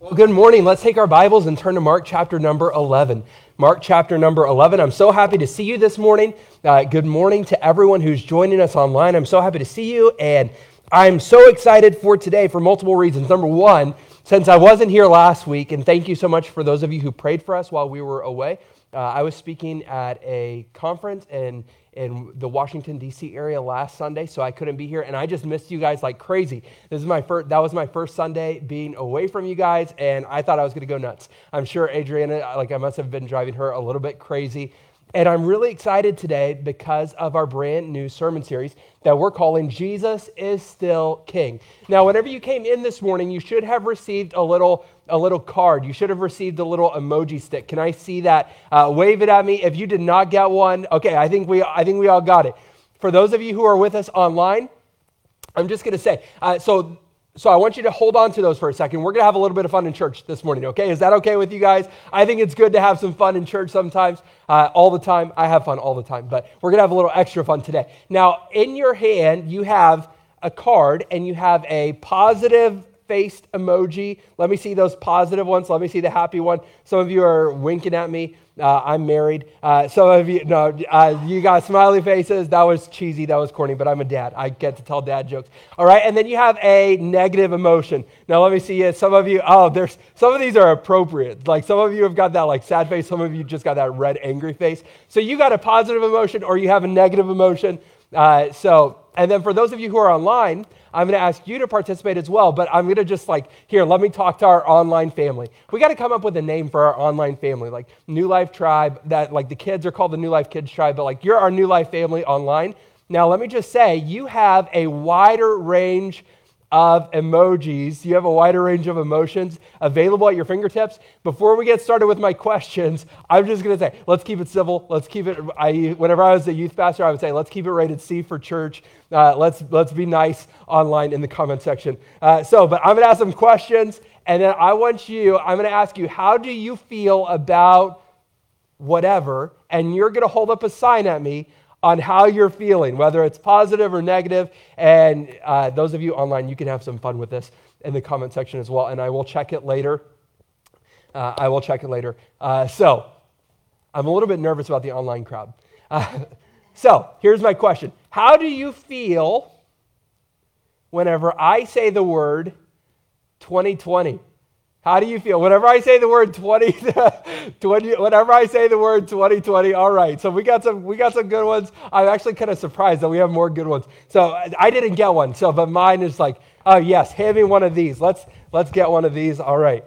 Well, good morning. Let's take our Bibles and turn to Mark chapter number 11. Mark chapter number 11. I'm so happy to see you this morning. Uh, good morning to everyone who's joining us online. I'm so happy to see you, and I'm so excited for today for multiple reasons. Number one, since I wasn't here last week, and thank you so much for those of you who prayed for us while we were away. Uh, I was speaking at a conference in, in the Washington, D.C. area last Sunday, so I couldn't be here, and I just missed you guys like crazy. This is my first, that was my first Sunday being away from you guys, and I thought I was going to go nuts. I'm sure Adriana, like I must have been driving her a little bit crazy. And I'm really excited today because of our brand new sermon series that we're calling Jesus is Still King. Now, whenever you came in this morning, you should have received a little a little card. You should have received a little emoji stick. Can I see that? Uh, wave it at me. If you did not get one, okay, I think we I think we all got it. For those of you who are with us online, I'm just going to say uh, so so I want you to hold on to those for a second. We're going to have a little bit of fun in church this morning, okay? Is that okay with you guys? I think it's good to have some fun in church sometimes, uh, all the time. I have fun all the time, but we're going to have a little extra fun today. Now, in your hand, you have a card and you have a positive faced emoji. Let me see those positive ones. Let me see the happy one. Some of you are winking at me. Uh, I'm married. Uh, some of you, no, uh, you got smiley faces. That was cheesy. That was corny, but I'm a dad. I get to tell dad jokes. All right. And then you have a negative emotion. Now, let me see it. Some of you, oh, there's, some of these are appropriate. Like some of you have got that like sad face. Some of you just got that red angry face. So you got a positive emotion or you have a negative emotion. Uh, so, and then for those of you who are online, I'm going to ask you to participate as well, but I'm going to just like, here, let me talk to our online family. We got to come up with a name for our online family, like New Life Tribe, that like the kids are called the New Life Kids Tribe, but like you're our New Life family online. Now, let me just say, you have a wider range of emojis. You have a wider range of emotions available at your fingertips. Before we get started with my questions, I'm just going to say, let's keep it civil. Let's keep it. I, whenever I was a youth pastor, I would say, let's keep it rated C for church. Uh, let's let's be nice online in the comment section. Uh, so, but I'm going to ask some questions, and then I want you. I'm going to ask you, how do you feel about whatever? And you're going to hold up a sign at me on how you're feeling, whether it's positive or negative. And uh, those of you online, you can have some fun with this in the comment section as well. And I will check it later. Uh, I will check it later. Uh, so I'm a little bit nervous about the online crowd. Uh, so here's my question How do you feel whenever I say the word 2020? How do you feel? Whenever I say the word 20, 20, whenever I say the word 2020, all right. So we got some, we got some good ones. I'm actually kind of surprised that we have more good ones. So I didn't get one. So, but mine is like, oh yes, hand me one of these. Let's, let's get one of these. All right.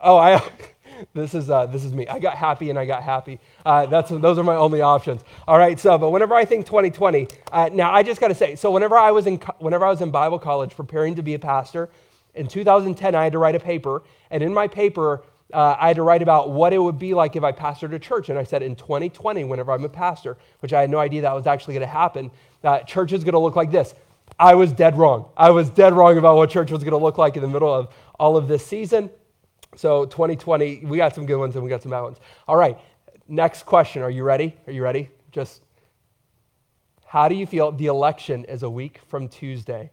Oh, I, this is, uh, this is me. I got happy and I got happy. Uh, that's, those are my only options. All right. So, but whenever I think 2020, uh, now I just got to say, so whenever I was in, whenever I was in Bible college preparing to be a pastor, in 2010, I had to write a paper, and in my paper, uh, I had to write about what it would be like if I pastored a church. And I said, in 2020, whenever I'm a pastor, which I had no idea that was actually going to happen, uh, church is going to look like this. I was dead wrong. I was dead wrong about what church was going to look like in the middle of all of this season. So 2020, we got some good ones and we got some bad ones. All right, next question. Are you ready? Are you ready? Just how do you feel? The election is a week from Tuesday.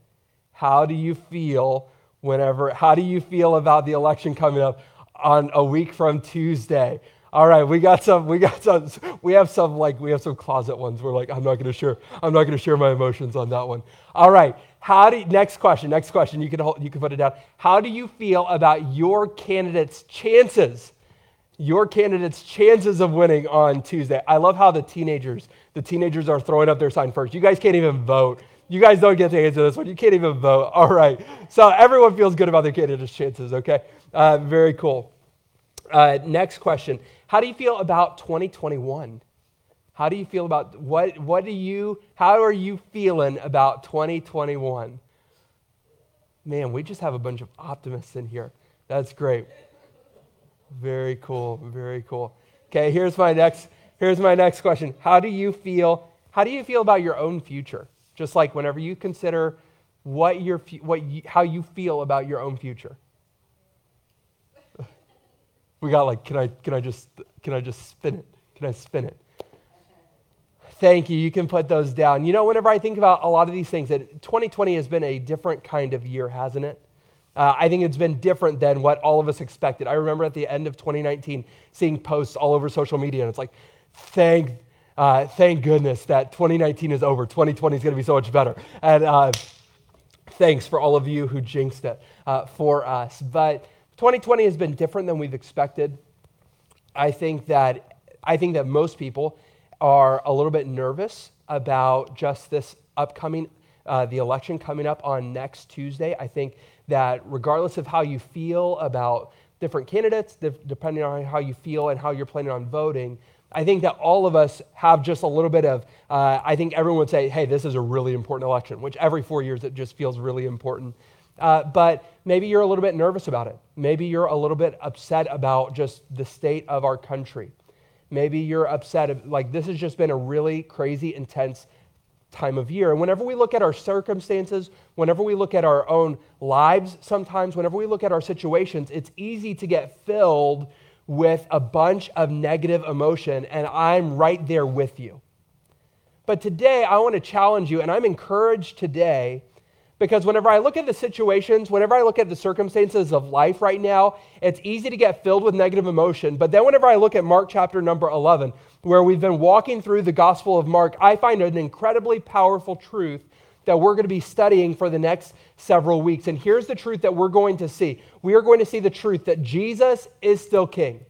How do you feel whenever. How do you feel about the election coming up on a week from Tuesday? All right, we got some, we got some, we have some like, we have some closet ones. We're like, I'm not going to share, I'm not going to share my emotions on that one. All right, how do, next question, next question, you can, hold, you can put it down. How do you feel about your candidate's chances, your candidate's chances of winning on Tuesday? I love how the teenagers, the teenagers are throwing up their sign first. You guys can't even vote. You guys don't get to answer this one. You can't even vote. All right. So everyone feels good about their candidate's chances, okay? Uh, very cool. Uh, next question. How do you feel about 2021? How do you feel about what, what do you, how are you feeling about 2021? Man, we just have a bunch of optimists in here. That's great. Very cool. Very cool. Okay, here's my next, here's my next question. How do you feel, how do you feel about your own future? Just like whenever you consider what your, what you, how you feel about your own future. We got like, can I, can I just, can I just spin it? Can I spin it? Thank you. You can put those down. You know, whenever I think about a lot of these things, that 2020 has been a different kind of year, hasn't it? Uh, I think it's been different than what all of us expected. I remember at the end of 2019 seeing posts all over social media, and it's like, thank, uh, thank goodness that 2019 is over. 2020 is going to be so much better. And uh, thanks for all of you who jinxed it uh, for us. But 2020 has been different than we've expected. I think that I think that most people are a little bit nervous about just this upcoming uh, the election coming up on next Tuesday. I think that regardless of how you feel about different candidates, depending on how you feel and how you're planning on voting, I think that all of us have just a little bit of, uh, I think everyone would say, hey, this is a really important election, which every four years it just feels really important. Uh, but maybe you're a little bit nervous about it. Maybe you're a little bit upset about just the state of our country. Maybe you're upset, of, like this has just been a really crazy, intense time of year. And whenever we look at our circumstances, whenever we look at our own lives, sometimes, whenever we look at our situations, it's easy to get filled with a bunch of negative emotion, and I'm right there with you. But today, I want to challenge you, and I'm encouraged today because whenever I look at the situations, whenever I look at the circumstances of life right now, it's easy to get filled with negative emotion. But then whenever I look at Mark chapter number 11, where we've been walking through the Gospel of Mark, I find an incredibly powerful truth that we're going to be studying for the next several weeks. And here's the truth that we're going to see we are going to see the truth that Jesus is still king.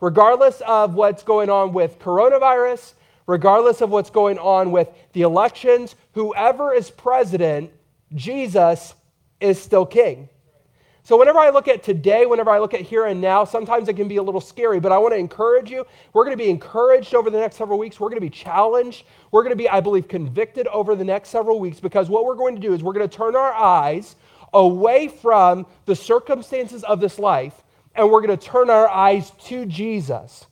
Regardless of what's going on with coronavirus, regardless of what's going on with the elections, whoever is president, Jesus is still king. So, whenever I look at today, whenever I look at here and now, sometimes it can be a little scary, but I want to encourage you. We're going to be encouraged over the next several weeks. We're going to be challenged. We're going to be, I believe, convicted over the next several weeks because what we're going to do is we're going to turn our eyes away from the circumstances of this life and we're going to turn our eyes to Jesus.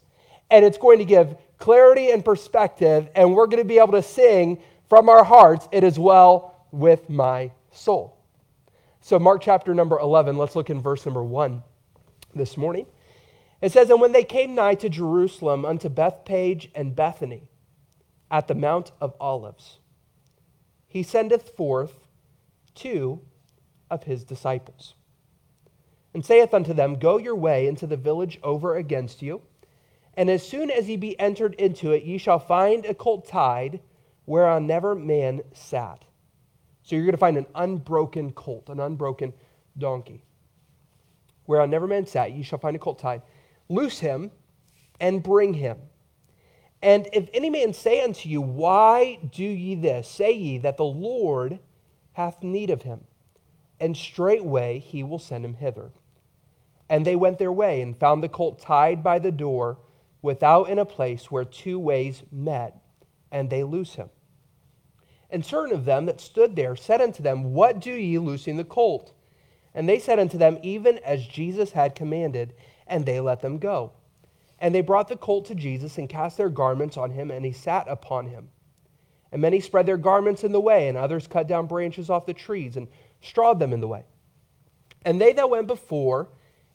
And it's going to give clarity and perspective, and we're going to be able to sing from our hearts, It is well with my soul. So, Mark chapter number 11, let's look in verse number 1 this morning. It says, And when they came nigh to Jerusalem unto Bethphage and Bethany at the Mount of Olives, he sendeth forth two of his disciples, and saith unto them, Go your way into the village over against you, and as soon as ye be entered into it, ye shall find a colt tied, whereon never man sat so you're going to find an unbroken colt, an unbroken donkey. Where on never man sat, you shall find a colt tied. Loose him and bring him. And if any man say unto you, Why do ye this? Say ye that the Lord hath need of him. And straightway he will send him hither. And they went their way and found the colt tied by the door without in a place where two ways met, and they loose him. And certain of them that stood there said unto them, What do ye loosing the colt? And they said unto them, Even as Jesus had commanded, and they let them go. And they brought the colt to Jesus and cast their garments on him, and he sat upon him. And many spread their garments in the way, and others cut down branches off the trees and strawed them in the way. And they that went before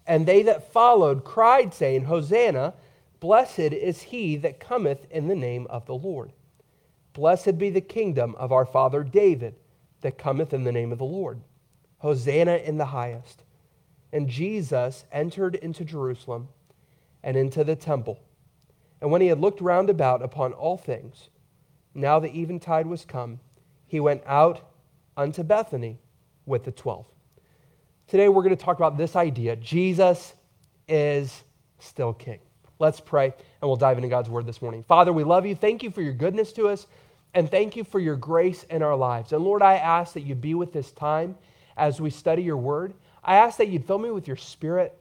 and they that followed cried, saying, Hosanna, blessed is he that cometh in the name of the Lord. Blessed be the kingdom of our father David that cometh in the name of the Lord. Hosanna in the highest. And Jesus entered into Jerusalem and into the temple. And when he had looked round about upon all things, now the eventide was come, he went out unto Bethany with the twelve. Today we're going to talk about this idea Jesus is still king. Let's pray and we'll dive into God's word this morning. Father, we love you. Thank you for your goodness to us. And thank you for your grace in our lives. And Lord, I ask that you be with this time as we study your word. I ask that you'd fill me with your spirit.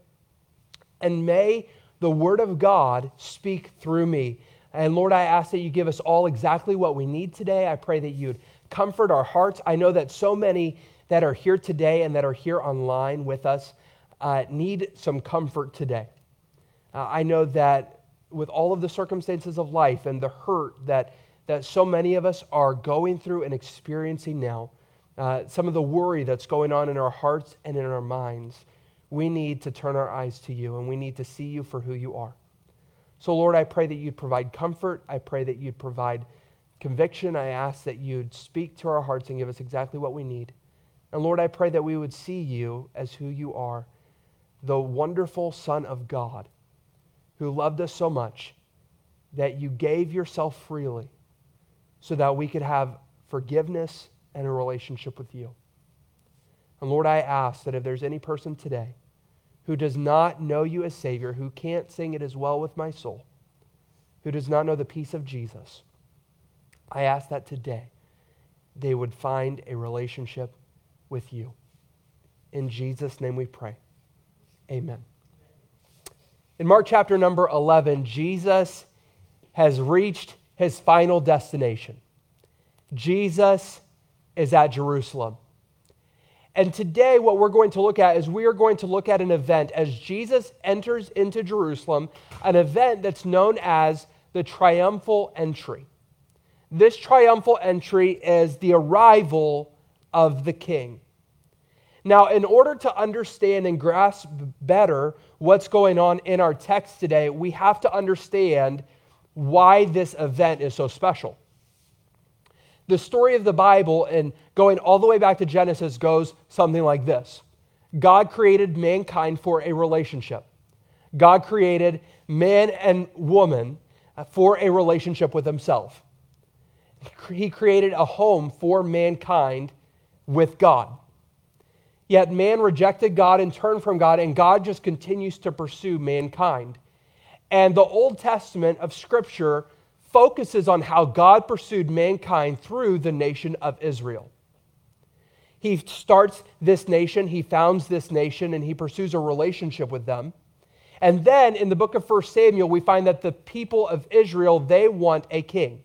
And may the word of God speak through me. And Lord, I ask that you give us all exactly what we need today. I pray that you'd comfort our hearts. I know that so many that are here today and that are here online with us uh, need some comfort today. Uh, I know that with all of the circumstances of life and the hurt that that so many of us are going through and experiencing now, uh, some of the worry that's going on in our hearts and in our minds, we need to turn our eyes to you and we need to see you for who you are. So, Lord, I pray that you'd provide comfort. I pray that you'd provide conviction. I ask that you'd speak to our hearts and give us exactly what we need. And Lord, I pray that we would see you as who you are, the wonderful Son of God who loved us so much that you gave yourself freely so that we could have forgiveness and a relationship with you. And Lord, I ask that if there's any person today who does not know you as Savior, who can't sing it as well with my soul, who does not know the peace of Jesus, I ask that today they would find a relationship with you. In Jesus' name we pray. Amen. In Mark chapter number 11, Jesus has reached his final destination. Jesus is at Jerusalem. And today, what we're going to look at is we are going to look at an event as Jesus enters into Jerusalem, an event that's known as the triumphal entry. This triumphal entry is the arrival of the king. Now, in order to understand and grasp better what's going on in our text today, we have to understand why this event is so special. The story of the Bible, and going all the way back to Genesis, goes something like this God created mankind for a relationship. God created man and woman for a relationship with himself. He created a home for mankind with God. Yet man rejected God and turned from God, and God just continues to pursue mankind. And the Old Testament of Scripture focuses on how God pursued mankind through the nation of Israel. He starts this nation, he founds this nation, and he pursues a relationship with them. And then in the book of 1 Samuel, we find that the people of Israel, they want a king.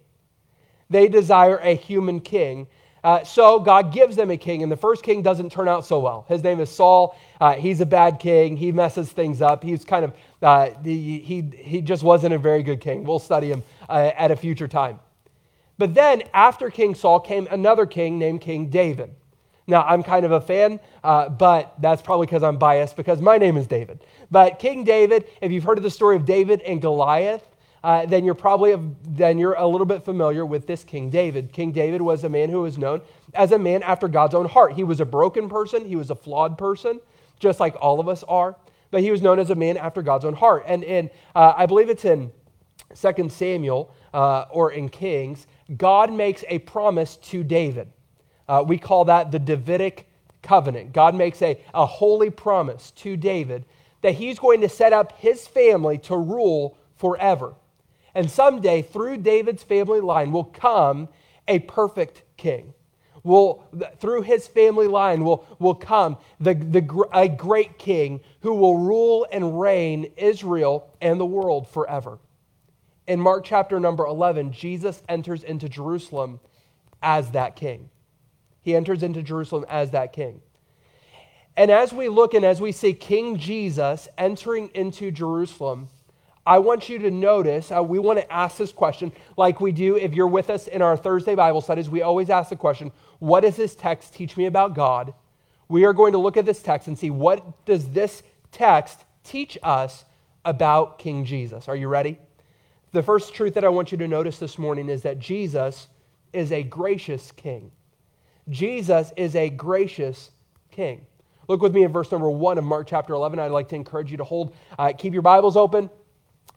They desire a human king. Uh, so God gives them a king, and the first king doesn't turn out so well. His name is Saul. Uh, he's a bad king. He messes things up. He's kind of, uh, he, he, he just wasn't a very good king. We'll study him uh, at a future time. But then after King Saul came another king named King David. Now, I'm kind of a fan, uh, but that's probably because I'm biased because my name is David. But King David, if you've heard of the story of David and Goliath, uh, then you're probably then you're a little bit familiar with this King David. King David was a man who was known as a man after God's own heart. He was a broken person, he was a flawed person, just like all of us are. But he was known as a man after God's own heart. And in uh, I believe it's in 2 Samuel uh, or in Kings, God makes a promise to David. Uh, we call that the Davidic covenant. God makes a, a holy promise to David that he's going to set up his family to rule forever. And someday, through David's family line, will come a perfect king. Will, through his family line will, will come the, the, a great king who will rule and reign Israel and the world forever. In Mark chapter number 11, Jesus enters into Jerusalem as that king. He enters into Jerusalem as that king. And as we look and as we see King Jesus entering into Jerusalem, I want you to notice, uh, we want to ask this question like we do if you're with us in our Thursday Bible studies. We always ask the question, what does this text teach me about God? We are going to look at this text and see what does this text teach us about King Jesus. Are you ready? The first truth that I want you to notice this morning is that Jesus is a gracious king. Jesus is a gracious king. Look with me in verse number one of Mark chapter 11. I'd like to encourage you to hold, uh, keep your Bibles open.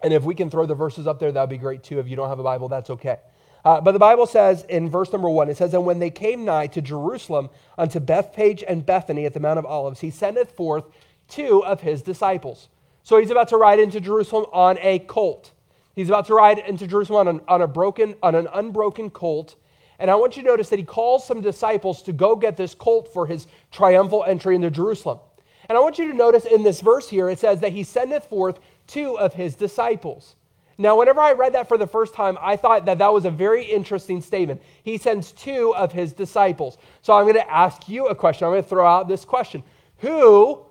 And if we can throw the verses up there, that would be great too. If you don't have a Bible, that's okay. Uh, but the Bible says in verse number one, it says, And when they came nigh to Jerusalem unto Bethphage and Bethany at the Mount of Olives, he sendeth forth two of his disciples. So he's about to ride into Jerusalem on a colt. He's about to ride into Jerusalem on an, on a broken, on an unbroken colt. And I want you to notice that he calls some disciples to go get this colt for his triumphal entry into Jerusalem. And I want you to notice in this verse here, it says that he sendeth forth two of his disciples. Now, whenever I read that for the first time, I thought that that was a very interesting statement. He sends two of his disciples. So I'm going to ask you a question. I'm going to throw out this question Who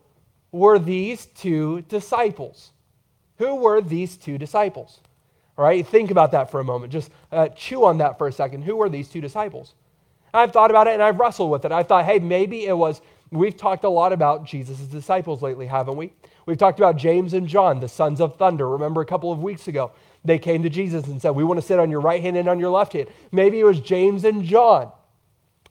were these two disciples? Who were these two disciples? All right, think about that for a moment. Just uh, chew on that for a second. Who were these two disciples? I've thought about it and I've wrestled with it. I thought, hey, maybe it was, we've talked a lot about Jesus' disciples lately, haven't we? We've talked about James and John, the sons of thunder. Remember a couple of weeks ago, they came to Jesus and said, We want to sit on your right hand and on your left hand. Maybe it was James and John.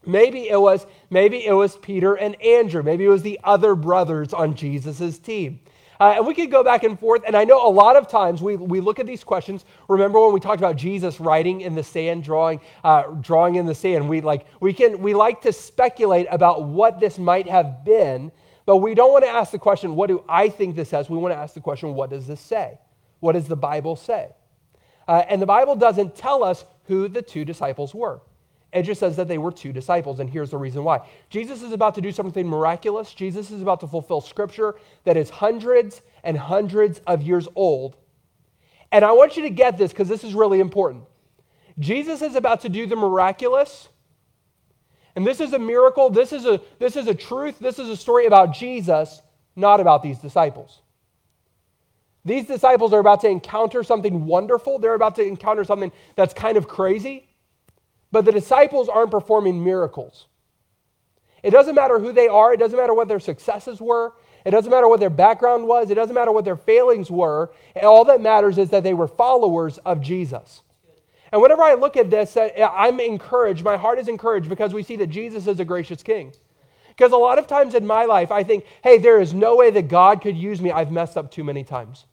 Maybe it was maybe it was Peter and Andrew. Maybe it was the other brothers on Jesus' team. Uh, and we could go back and forth. And I know a lot of times we, we look at these questions. Remember when we talked about Jesus writing in the sand, drawing, uh, drawing in the sand? We like we can we like to speculate about what this might have been, but we don't want to ask the question, what do I think this says? We want to ask the question, what does this say? What does the Bible say? Uh, and the Bible doesn't tell us who the two disciples were. It just says that they were two disciples, and here's the reason why. Jesus is about to do something miraculous. Jesus is about to fulfill scripture that is hundreds and hundreds of years old. And I want you to get this because this is really important. Jesus is about to do the miraculous. And this is a miracle. This is a, this is a truth. This is a story about Jesus, not about these disciples. These disciples are about to encounter something wonderful. They're about to encounter something that's kind of crazy. But the disciples aren't performing miracles. It doesn't matter who they are, it doesn't matter what their successes were, it doesn't matter what their background was, it doesn't matter what their failings were. All that matters is that they were followers of Jesus. And whenever I look at this, I'm encouraged, my heart is encouraged because we see that Jesus is a gracious king. Because a lot of times in my life, I think, hey, there is no way that God could use me. I've messed up too many times.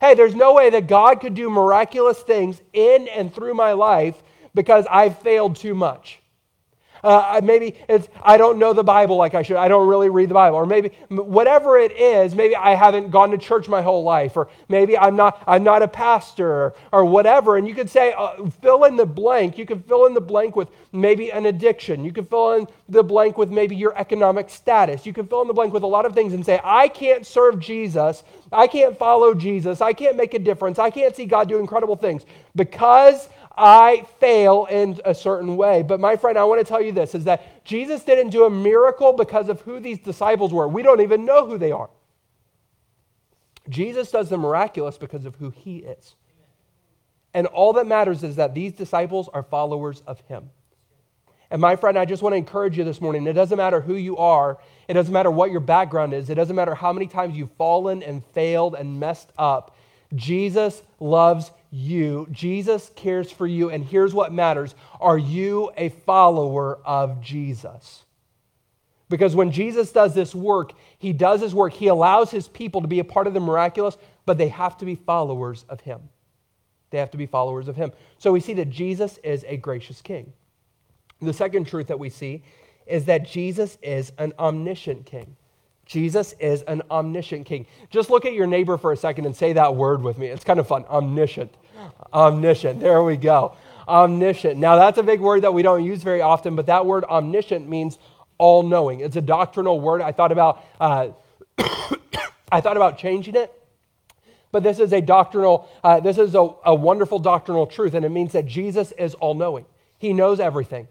Hey, there's no way that God could do miraculous things in and through my life because I've failed too much. Uh, maybe it's I don't know the Bible like I should. I don't really read the Bible, or maybe whatever it is. Maybe I haven't gone to church my whole life, or maybe I'm not I'm not a pastor, or, whatever. And you could say uh, fill in the blank. You could fill in the blank with maybe an addiction. You could fill in the blank with maybe your economic status. You could fill in the blank with a lot of things and say I can't serve Jesus. I can't follow Jesus. I can't make a difference. I can't see God do incredible things because I fail in a certain way. But my friend, I want to tell you this is that Jesus didn't do a miracle because of who these disciples were. We don't even know who they are. Jesus does the miraculous because of who he is. And all that matters is that these disciples are followers of him. And my friend, I just want to encourage you this morning. It doesn't matter who you are, it doesn't matter what your background is, it doesn't matter how many times you've fallen and failed and messed up. Jesus loves you. Jesus cares for you. And here's what matters Are you a follower of Jesus? Because when Jesus does this work, he does his work. He allows his people to be a part of the miraculous, but they have to be followers of him. They have to be followers of him. So we see that Jesus is a gracious king. The second truth that we see is that Jesus is an omniscient king. Jesus is an omniscient king. Just look at your neighbor for a second and say that word with me. It's kind of fun. Omniscient. Omniscient. There we go. Omniscient. Now, that's a big word that we don't use very often, but that word omniscient means all knowing. It's a doctrinal word. I thought about, uh, I thought about changing it. But this is a doctrinal, uh, this is a, a wonderful doctrinal truth, and it means that Jesus is all knowing. He knows everything.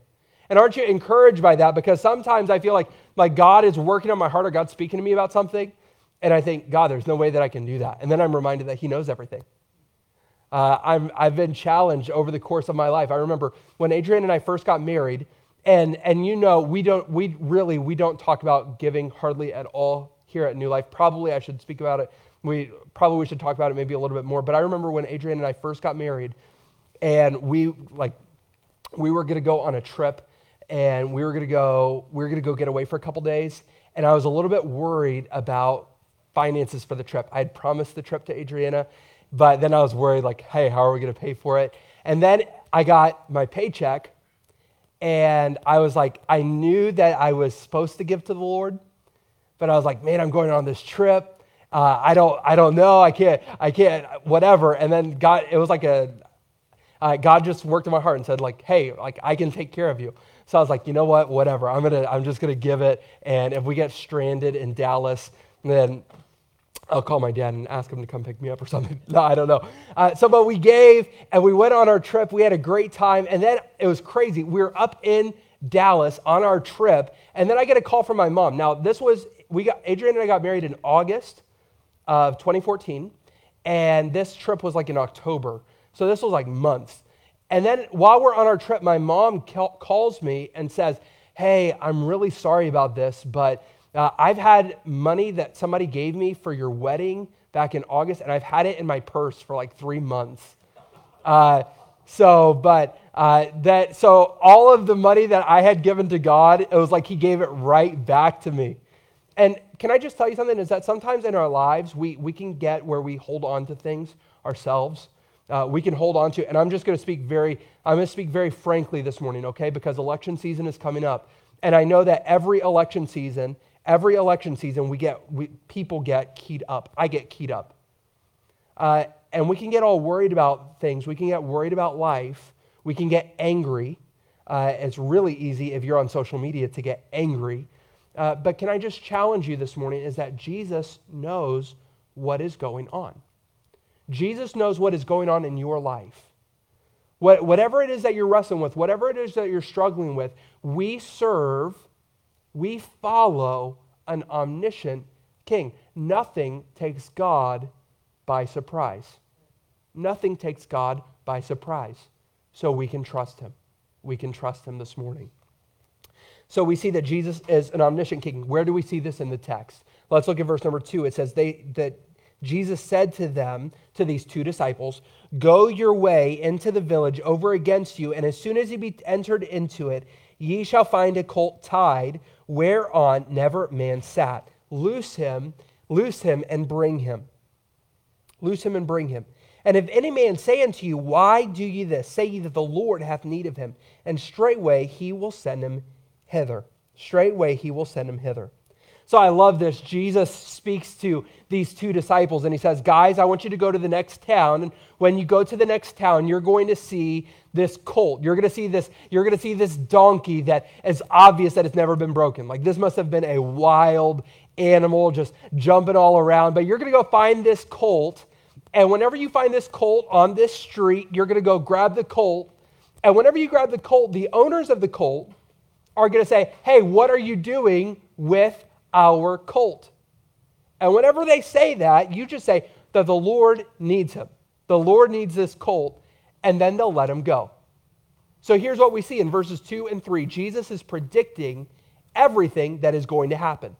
And aren't you encouraged by that? Because sometimes I feel like, like God is working on my heart or God's speaking to me about something, and I think, God, there's no way that I can do that. And then I'm reminded that He knows everything. Uh, I'm, I've been challenged over the course of my life. I remember when Adrienne and I first got married, and, and you know, we don't, we really, we don't talk about giving hardly at all here at New Life. Probably I should speak about it. We probably we should talk about it maybe a little bit more. But I remember when Adrienne and I first got married, and we like, we were to go on a trip, and we were to go, we were to go get away for a couple days, and I was a little bit worried about finances for the trip. I had promised the trip to Adriana, but then I was worried, like, hey, how are we going to pay for it? And then I got my paycheck, and I was like, I knew that I was supposed to give to the Lord, but I was like, man, I'm going on this trip. Uh, I don't, I don't know. I can't, I can't, whatever. And then God, it was like a, uh, God just worked in my heart and said, like, hey, like I can take care of you. So I was like, you know what, whatever. I'm gonna, I'm just gonna give it. And if we get stranded in Dallas, then I'll call my dad and ask him to come pick me up or something. No, I don't know. Uh, so, but we gave and we went on our trip. We had a great time. And then it was crazy. We were up in Dallas on our trip. And then I get a call from my mom. Now, this was, we got, Adrian and I got married in August of 2014. And this trip was like in October. So this was like months. And then while we're on our trip, my mom calls me and says, Hey, I'm really sorry about this, but uh, I've had money that somebody gave me for your wedding back in August, and I've had it in my purse for like three months. Uh, So, but uh, that so all of the money that I had given to God, it was like He gave it right back to me. And can I just tell you something? Is that sometimes in our lives we we can get where we hold on to things ourselves. Uh, we can hold on to, and I'm just going to speak very, I'm going to speak very frankly this morning, okay? Because election season is coming up, and I know that every election season, every election season, we get we, people get keyed up. I get keyed up, uh, and we can get all worried about things. We can get worried about life. We can get angry. Uh, it's really easy if you're on social media to get angry. Uh, but can I just challenge you this morning? Is that Jesus knows what is going on. Jesus knows what is going on in your life. What, whatever it is that you're wrestling with, whatever it is that you're struggling with, we serve, we follow an omniscient king. Nothing takes God by surprise. Nothing takes God by surprise. So we can trust him. We can trust him this morning. So we see that Jesus is an omniscient king. Where do we see this in the text? Let's look at verse number two. It says they that Jesus said to them, to these two disciples, Go your way into the village over against you, and as soon as you be entered into it, ye shall find a colt tied, whereon never man sat. Loose him, loose him, and bring him. Loose him and bring him. And if any man say unto you, Why do ye this? Say ye that the Lord hath need of him, and straightway he will send him hither. Straightway he will send him hither. So I love this. Jesus speaks to these two disciples and he says, Guys, I want you to go to the next town. And when you go to the next town, you're going to see this colt. You're going to see this, you're going to see this donkey that is obvious that it's never been broken. Like this must have been a wild animal just jumping all around. But you're going to go find this colt. And whenever you find this colt on this street, you're going to go grab the colt. And whenever you grab the colt, the owners of the colt are going to say, Hey, what are you doing with our colt. And whenever they say that, you just say that the Lord needs him. The Lord needs this colt, and then they'll let him go. So here's what we see in verses 2 and 3 Jesus is predicting everything that is going to happen.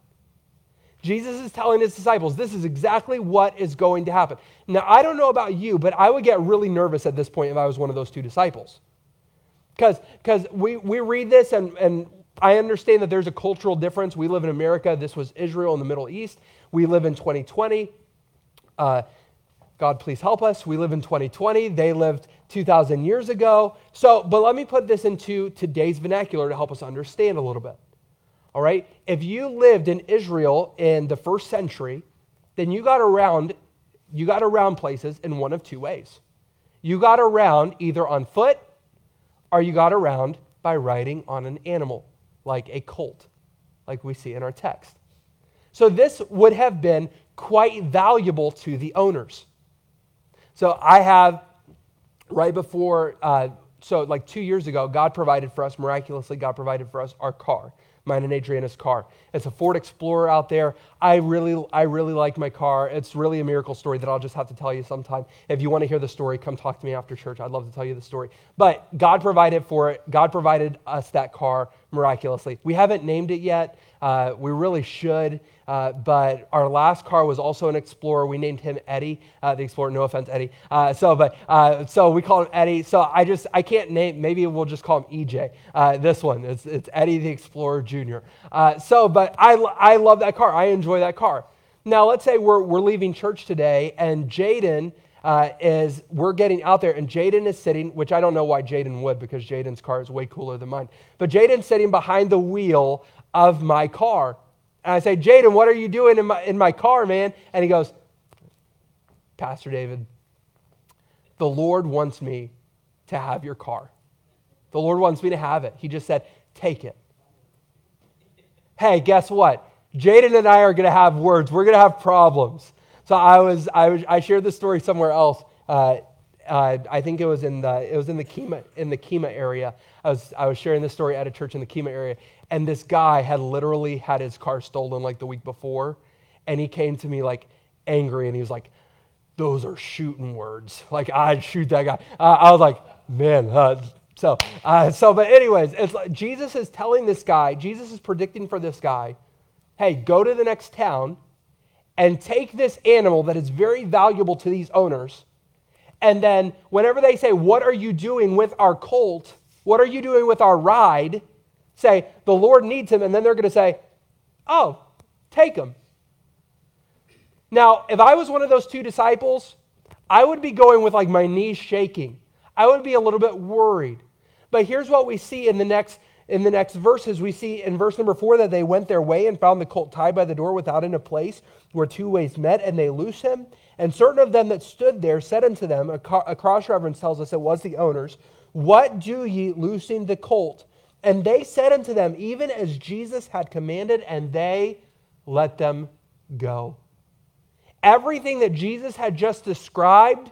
Jesus is telling his disciples, this is exactly what is going to happen. Now, I don't know about you, but I would get really nervous at this point if I was one of those two disciples. Because we, we read this and, and I understand that there's a cultural difference. We live in America. This was Israel in the Middle East. We live in 2020. Uh, God, please help us. We live in 2020. They lived 2,000 years ago. So, but let me put this into today's vernacular to help us understand a little bit. All right? If you lived in Israel in the first century, then you got around, you got around places in one of two ways. You got around either on foot or you got around by riding on an animal like a colt, like we see in our text. So this would have been quite valuable to the owners. So I have, right before, uh, so like two years ago, God provided for us, miraculously, God provided for us our car mine and Adriana's car. It's a Ford Explorer out there. I really, I really like my car. It's really a miracle story that I'll just have to tell you sometime. If you want to hear the story, come talk to me after church. I'd love to tell you the story. But God provided for it. God provided us that car miraculously. We haven't named it yet. Uh, we really should. Uh, but our last car was also an Explorer. We named him Eddie, uh, the Explorer. No offense, Eddie. Uh, so, but uh, so we call him Eddie. So I just I can't name. Maybe we'll just call him EJ. Uh, this one it's, it's Eddie the Explorer Jr. so, but I I love that car. I enjoy that car. Now let's say we're we're leaving church today, and Jaden. Uh, is we're getting out there and Jaden is sitting, which I don't know why Jaden would because Jaden's car is way cooler than mine. But Jaden's sitting behind the wheel of my car. And I say, Jaden, what are you doing in my, in my car, man? And he goes, Pastor David, the Lord wants me to have your car. The Lord wants me to have it. He just said, take it. Hey, guess what? Jaden and I are going to have words. We're going to have problems. So I was, I was, I shared this story somewhere else. Uh, uh, I think it was in the, it was in the Kemah, in the Kemah area. I was, I was sharing this story at a church in the Kemah area, and this guy had literally had his car stolen like the week before. And he came to me like angry and he was like, those are shooting words. Like, I'd shoot that guy. I was like, man. Uh, so, uh, so, but anyways, it's like Jesus is telling this guy, Jesus is predicting for this guy, hey, go to the next town and take this animal that is very valuable to these owners And then whenever they say, What are you doing with our colt? What are you doing with our ride? Say, The Lord needs him. And then they're going to say, Oh, take him. Now, if I was one of those two disciples, I would be going with like my knees shaking. I would be a little bit worried. But here's what we see in the next in the next verses. We see in verse number four that they went their way and found the colt tied by the door without in a place where two ways met, and they loose him. And certain of them that stood there said unto them, a, cross reference tells us it was the owners, What do ye loosing the colt? And they said unto them, Even as Jesus had commanded, and they let them go. Everything that Jesus had just described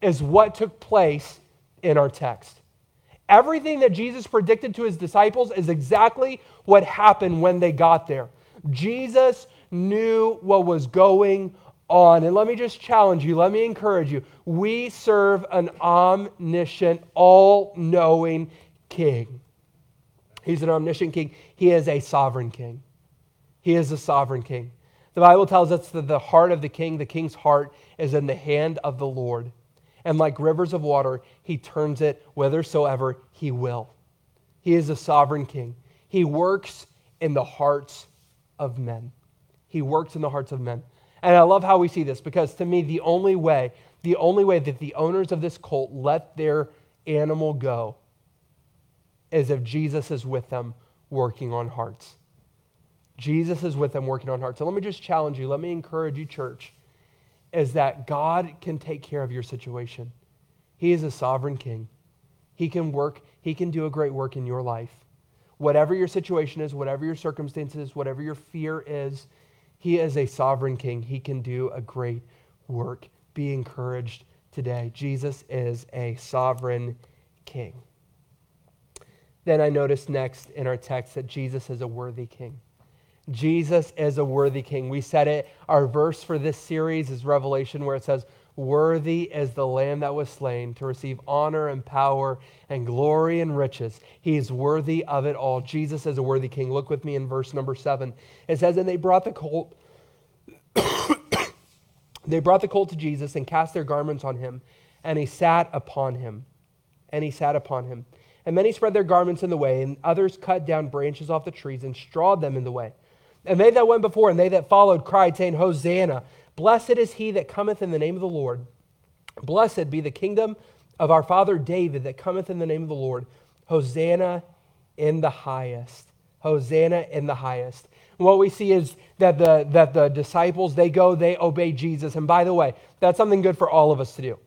is what took place in our text. Everything that Jesus predicted to his disciples is exactly what happened when they got there. Jesus knew what was going on. And let me just challenge you, let me encourage you. We serve an omniscient, all knowing king. He's an omniscient king, he is a sovereign king. He is a sovereign king. The Bible tells us that the heart of the king, the king's heart, is in the hand of the Lord. And like rivers of water, he turns it whithersoever he will. He is a sovereign king. He works in the hearts of men. He works in the hearts of men. And I love how we see this because to me, the only way, the only way that the owners of this colt let their animal go is if Jesus is with them working on hearts. Jesus is with them working on hearts. So let me just challenge you, let me encourage you, church is that God can take care of your situation. He is a sovereign king. He can work, he can do a great work in your life. Whatever your situation is, whatever your circumstances, whatever your fear is, he is a sovereign king. He can do a great work. Be encouraged today. Jesus is a sovereign king. Then I notice next in our text that Jesus is a worthy king. Jesus is a worthy king. We said it. Our verse for this series is Revelation, where it says, Worthy is the Lamb that was slain to receive honor and power and glory and riches. He is worthy of it all. Jesus is a worthy king. Look with me in verse number seven. It says, And they brought the colt. they brought the colt to Jesus and cast their garments on him, and he sat upon him. And he sat upon him. And many spread their garments in the way, and others cut down branches off the trees and strawed them in the way. And they that went before and they that followed cried, saying, Hosanna! Blessed is he that cometh in the name of the Lord. Blessed be the kingdom of our father David that cometh in the name of the Lord. Hosanna in the highest. Hosanna in the highest. And what we see is that the, that the disciples, they go, they obey Jesus. And by the way, that's something good for all of us to do.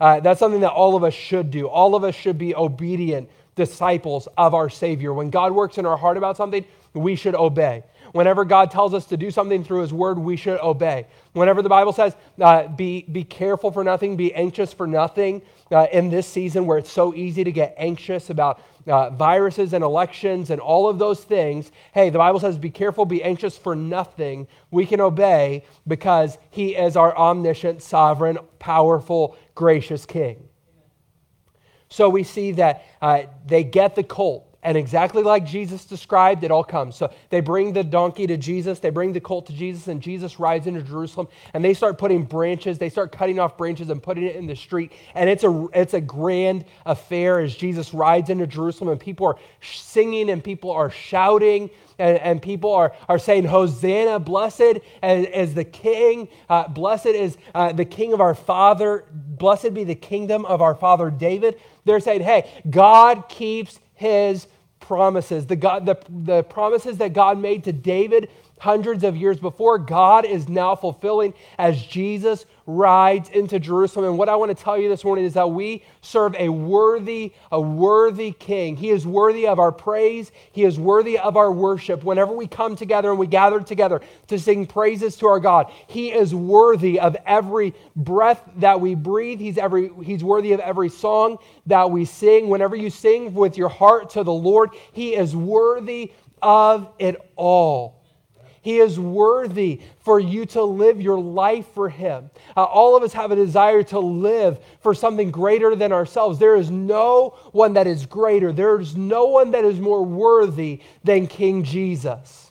Uh, that's something that all of us should do. All of us should be obedient disciples of our Savior. When God works in our heart about something, we should obey. Whenever God tells us to do something through His Word, we should obey. Whenever the Bible says, uh, be, be careful for nothing, be anxious for nothing, uh, in this season where it's so easy to get anxious about uh, viruses and elections and all of those things, hey, the Bible says, be careful, be anxious for nothing. We can obey because He is our omniscient, sovereign, powerful, gracious King. So we see that uh, they get the colt. And exactly like Jesus described, it all comes. So they bring the donkey to Jesus, they bring the colt to Jesus, and Jesus rides into Jerusalem. And they start putting branches, they start cutting off branches and putting it in the street. And it's a, it's a grand affair as Jesus rides into Jerusalem, and people are singing and people are shouting. And, and people are, are saying, Hosanna, blessed is the king, uh, blessed is uh, the king of our father, blessed be the kingdom of our father David. They're saying, hey, God keeps his promises. The, God, the, the promises that God made to David hundreds of years before, God is now fulfilling as Jesus rides into Jerusalem. And what I want to tell you this morning is that we serve a worthy, a worthy king. He is worthy of our praise. He is worthy of our worship. Whenever we come together and we gather together to sing praises to our God, He is worthy of every breath that we breathe. He's, every, he's worthy of every song that we sing. Whenever you sing with your heart to the Lord, He is worthy of it all. He is worthy for you to live your life for Him. Uh, all of us have a desire to live for something greater than ourselves. There is no one that is greater, there is no one that is more worthy than King Jesus.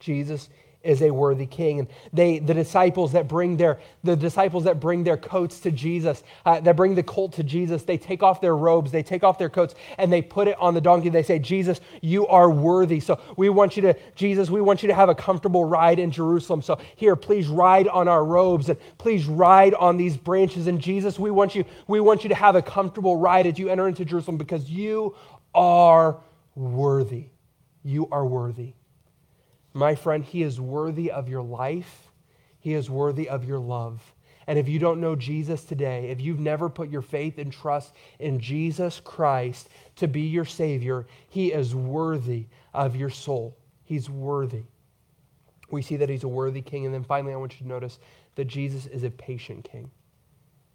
Jesus is a worthy king. And they, the disciples that bring their, the disciples that bring their coats to Jesus, uh, that bring the colt to Jesus, they take off their robes, they take off their coats, and they put it on the donkey. They say, Jesus, you are worthy. So we want you to, Jesus, we want you to have a comfortable ride in Jerusalem. So here, please ride on our robes and please ride on these branches. And Jesus, we want you, we want you to have a comfortable ride as you enter into Jerusalem because you are worthy. You are worthy. My friend, He is worthy of your life, He is worthy of your love. And if you don't know Jesus today, if you've never put your faith and trust in Jesus Christ to be your Savior, He is worthy of your soul. He's worthy. We see that He's a worthy King. And then finally, I want you to notice that Jesus is a patient King.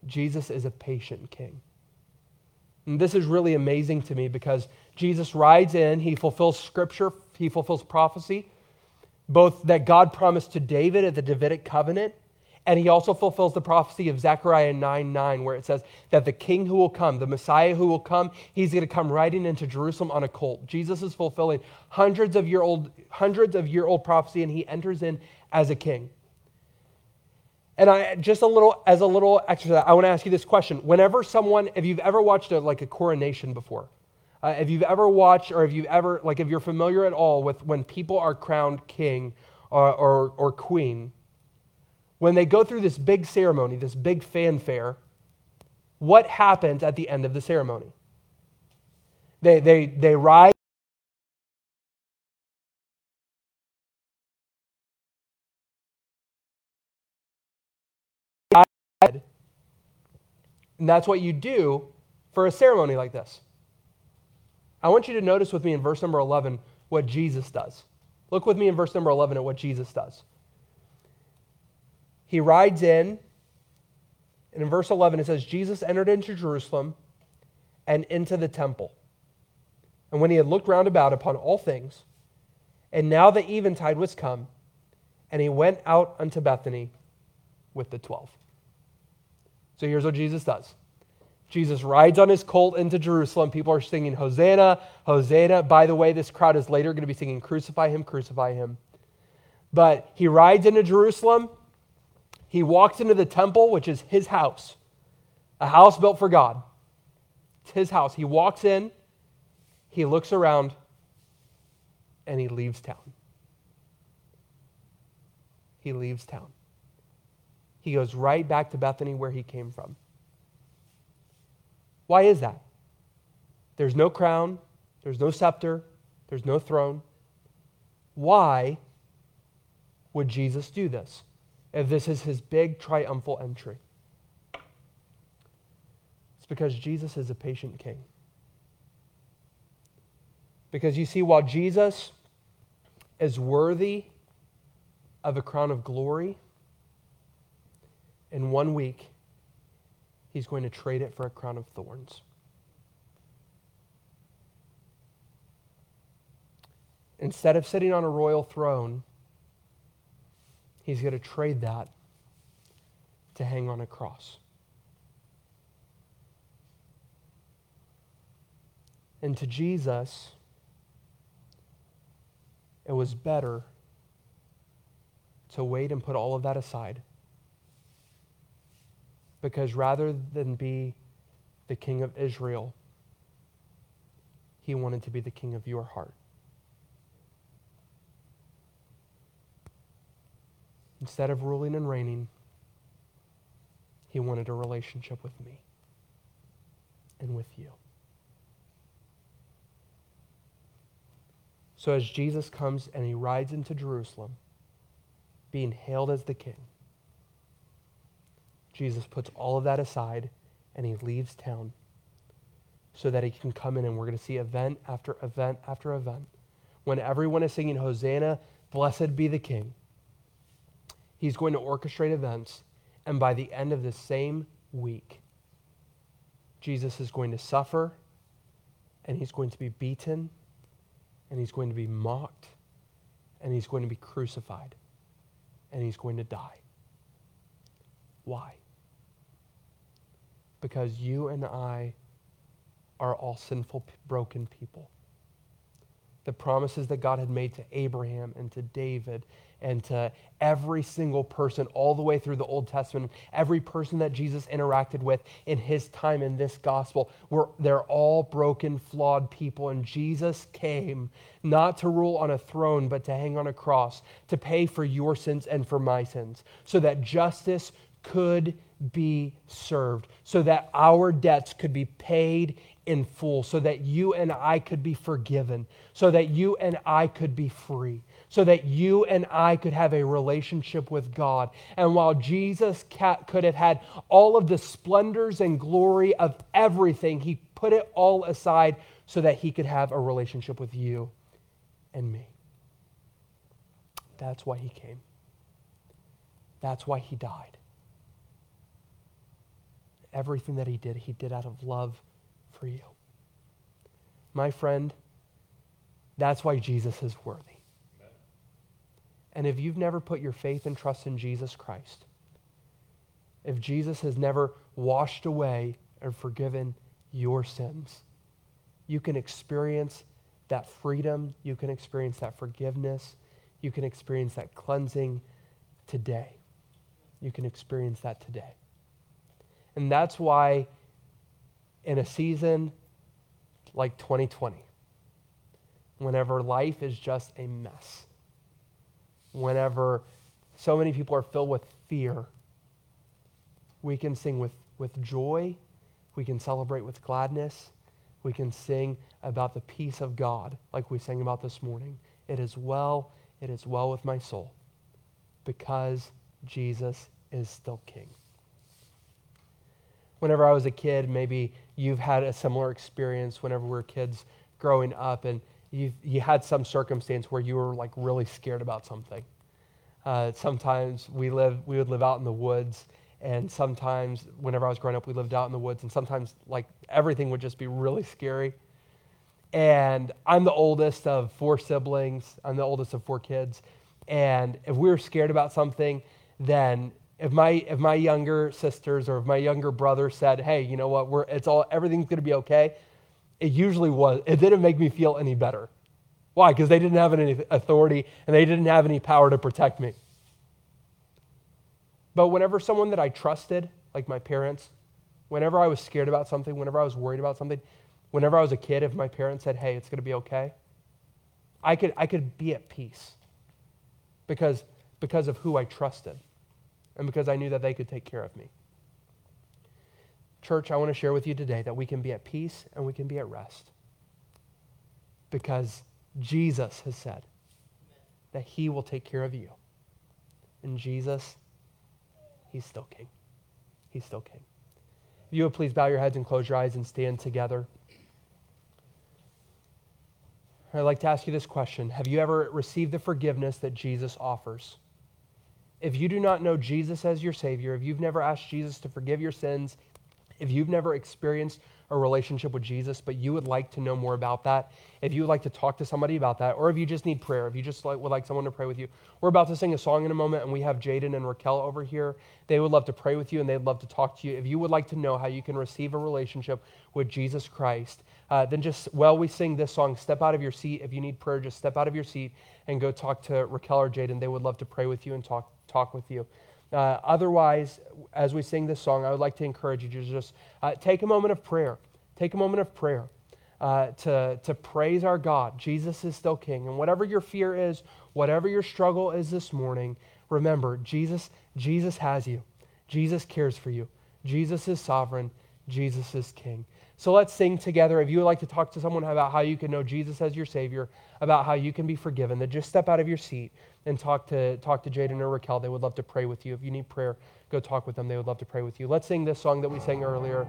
Jesus is a patient King. And this is really amazing to me because Jesus rides in, He fulfills Scripture, He fulfills prophecy both that God promised to David at the Davidic covenant, and he also fulfills the prophecy of Zechariah 9 9, where it says that the king who will come, the Messiah who will come, he's going to come riding into Jerusalem on a colt. Jesus is fulfilling hundreds of year old, hundreds of year old prophecy, and he enters in as a king. And I just a little as a little exercise, I want to ask you this question. Whenever someone, if you've ever watched a, like a coronation before, uh, if you've ever watched, or if you've ever, like, if you're familiar at all with when people are crowned king or, or, or queen, when they go through this big ceremony, this big fanfare, what happens at the end of the ceremony? They, they, they rise. And that's what you do for a ceremony like this. I want you to notice with me in verse number 11 what Jesus does. Look with me in verse number 11 at what Jesus does. He rides in, and in verse 11 it says, Jesus entered into Jerusalem and into the temple. And when he had looked round about upon all things, and now the eventide was come, and he went out unto Bethany with the twelve. So here's what Jesus does Jesus rides on his colt into Jerusalem. People are singing, Hosanna, Hosanna. By the way, this crowd is later going to be singing, Crucify him, crucify him. But he rides into Jerusalem. He walks into the temple, which is his house, a house built for God. It's his house. He walks in, he looks around, and he leaves town. He leaves town. He goes right back to Bethany where he came from. Why is that? There's no crown, there's no scepter, there's no throne. Why would Jesus do this if this is his big triumphal entry? It's because Jesus is a patient king. Because you see, while Jesus is worthy of a crown of glory, in one week, he's going to trade it for a crown of thorns. Instead of sitting on a royal throne, he's going to trade that to hang on a cross. And to Jesus, it was better to wait and put all of that aside because rather than be the king of Israel, he wanted to be the king of your heart. Instead of ruling and reigning, he wanted a relationship with me and with you. So as Jesus comes and he rides into Jerusalem, being hailed as the king, Jesus puts all of that aside and he leaves town so that he can come in and we're going to see event after event after event. When everyone is singing Hosanna, blessed be the King, he's going to orchestrate events. And by the end of the same week, Jesus is going to suffer and he's going to be beaten and he's going to be mocked and he's going to be crucified and he's going to die. Why? Because you and I are all sinful, broken people. The promises that God had made to Abraham and to David and to every single person all the way through the Old Testament, every person that Jesus interacted with in his time in this gospel, were they're all broken, flawed people. And Jesus came not to rule on a throne, but to hang on a cross, to pay for your sins and for my sins, so that justice could be served, so that our debts could be paid in full, so that you and I could be forgiven, so that you and I could be free so that you and I could have a relationship with God. And while Jesus could have had all of the splendors and glory of everything, he put it all aside so that he could have a relationship with you and me. That's why he came. That's why he died. Everything that he did, he did out of love for you. My friend, that's why Jesus is worthy. And if you've never put your faith and trust in Jesus Christ, if Jesus has never washed away and forgiven your sins, you can experience that freedom, you can experience that forgiveness, you can experience that cleansing today. You can experience that today. And that's why in a season like 2020, whenever life is just a mess, whenever so many people are filled with fear, we can sing with, with joy, we can celebrate with gladness, we can sing about the peace of God, like we sang about this morning. It is well, it is well with my soul, because Jesus is still King. Whenever I was a kid, maybe you've had a similar experience whenever we were kids growing up, and you you had some circumstance where you were like really scared about something. Uh, sometimes we live we would live out in the woods, and sometimes whenever I was growing up, we lived out in the woods, and sometimes like everything would just be really scary. And I'm the oldest of four siblings. I'm the oldest of four kids, and if we were scared about something, then if my if my younger sisters or if my younger brother said, "Hey, you know what? We're it's all everything's going to be okay," it usually was, it didn't make me feel any better. Why? Because they didn't have any authority and they didn't have any power to protect me. But whenever someone that I trusted, like my parents, whenever I was scared about something, whenever I was worried about something, whenever I was a kid, if my parents said, hey, it's going to be okay, I could, I could be at peace because, because of who I trusted and because I knew that they could take care of me. Church, I want to share with you today that we can be at peace and we can be at rest. Because Jesus has said that he will take care of you. And Jesus, he's still king. He's still king. If you would please bow your heads and close your eyes and stand together. I'd like to ask you this question Have you ever received the forgiveness that Jesus offers? If you do not know Jesus as your Savior, if you've never asked Jesus to forgive your sins, if you've never experienced a relationship with Jesus, but you would like to know more about that, if you would like to talk to somebody about that, or if you just need prayer, if you just like, would like someone to pray with you, we're about to sing a song in a moment, and we have Jaden and Raquel over here. They would love to pray with you, and they'd love to talk to you. If you would like to know how you can receive a relationship with Jesus Christ, uh, then just while we sing this song, step out of your seat. If you need prayer, just step out of your seat and go talk to Raquel or Jaden. They would love to pray with you and talk talk with you. Uh, otherwise, as we sing this song, I would like to encourage you to just uh, take a moment of prayer. Take a moment of prayer uh, to, to praise our God. Jesus is still King. And whatever your fear is, whatever your struggle is this morning, remember, Jesus, Jesus has you. Jesus cares for you. Jesus is sovereign. Jesus is King. So let's sing together. If you would like to talk to someone about how you can know Jesus as your Savior, about how you can be forgiven, then just step out of your seat and talk to, talk to Jaden or Raquel. They would love to pray with you. If you need prayer, go talk with them. They would love to pray with you. Let's sing this song that we sang earlier.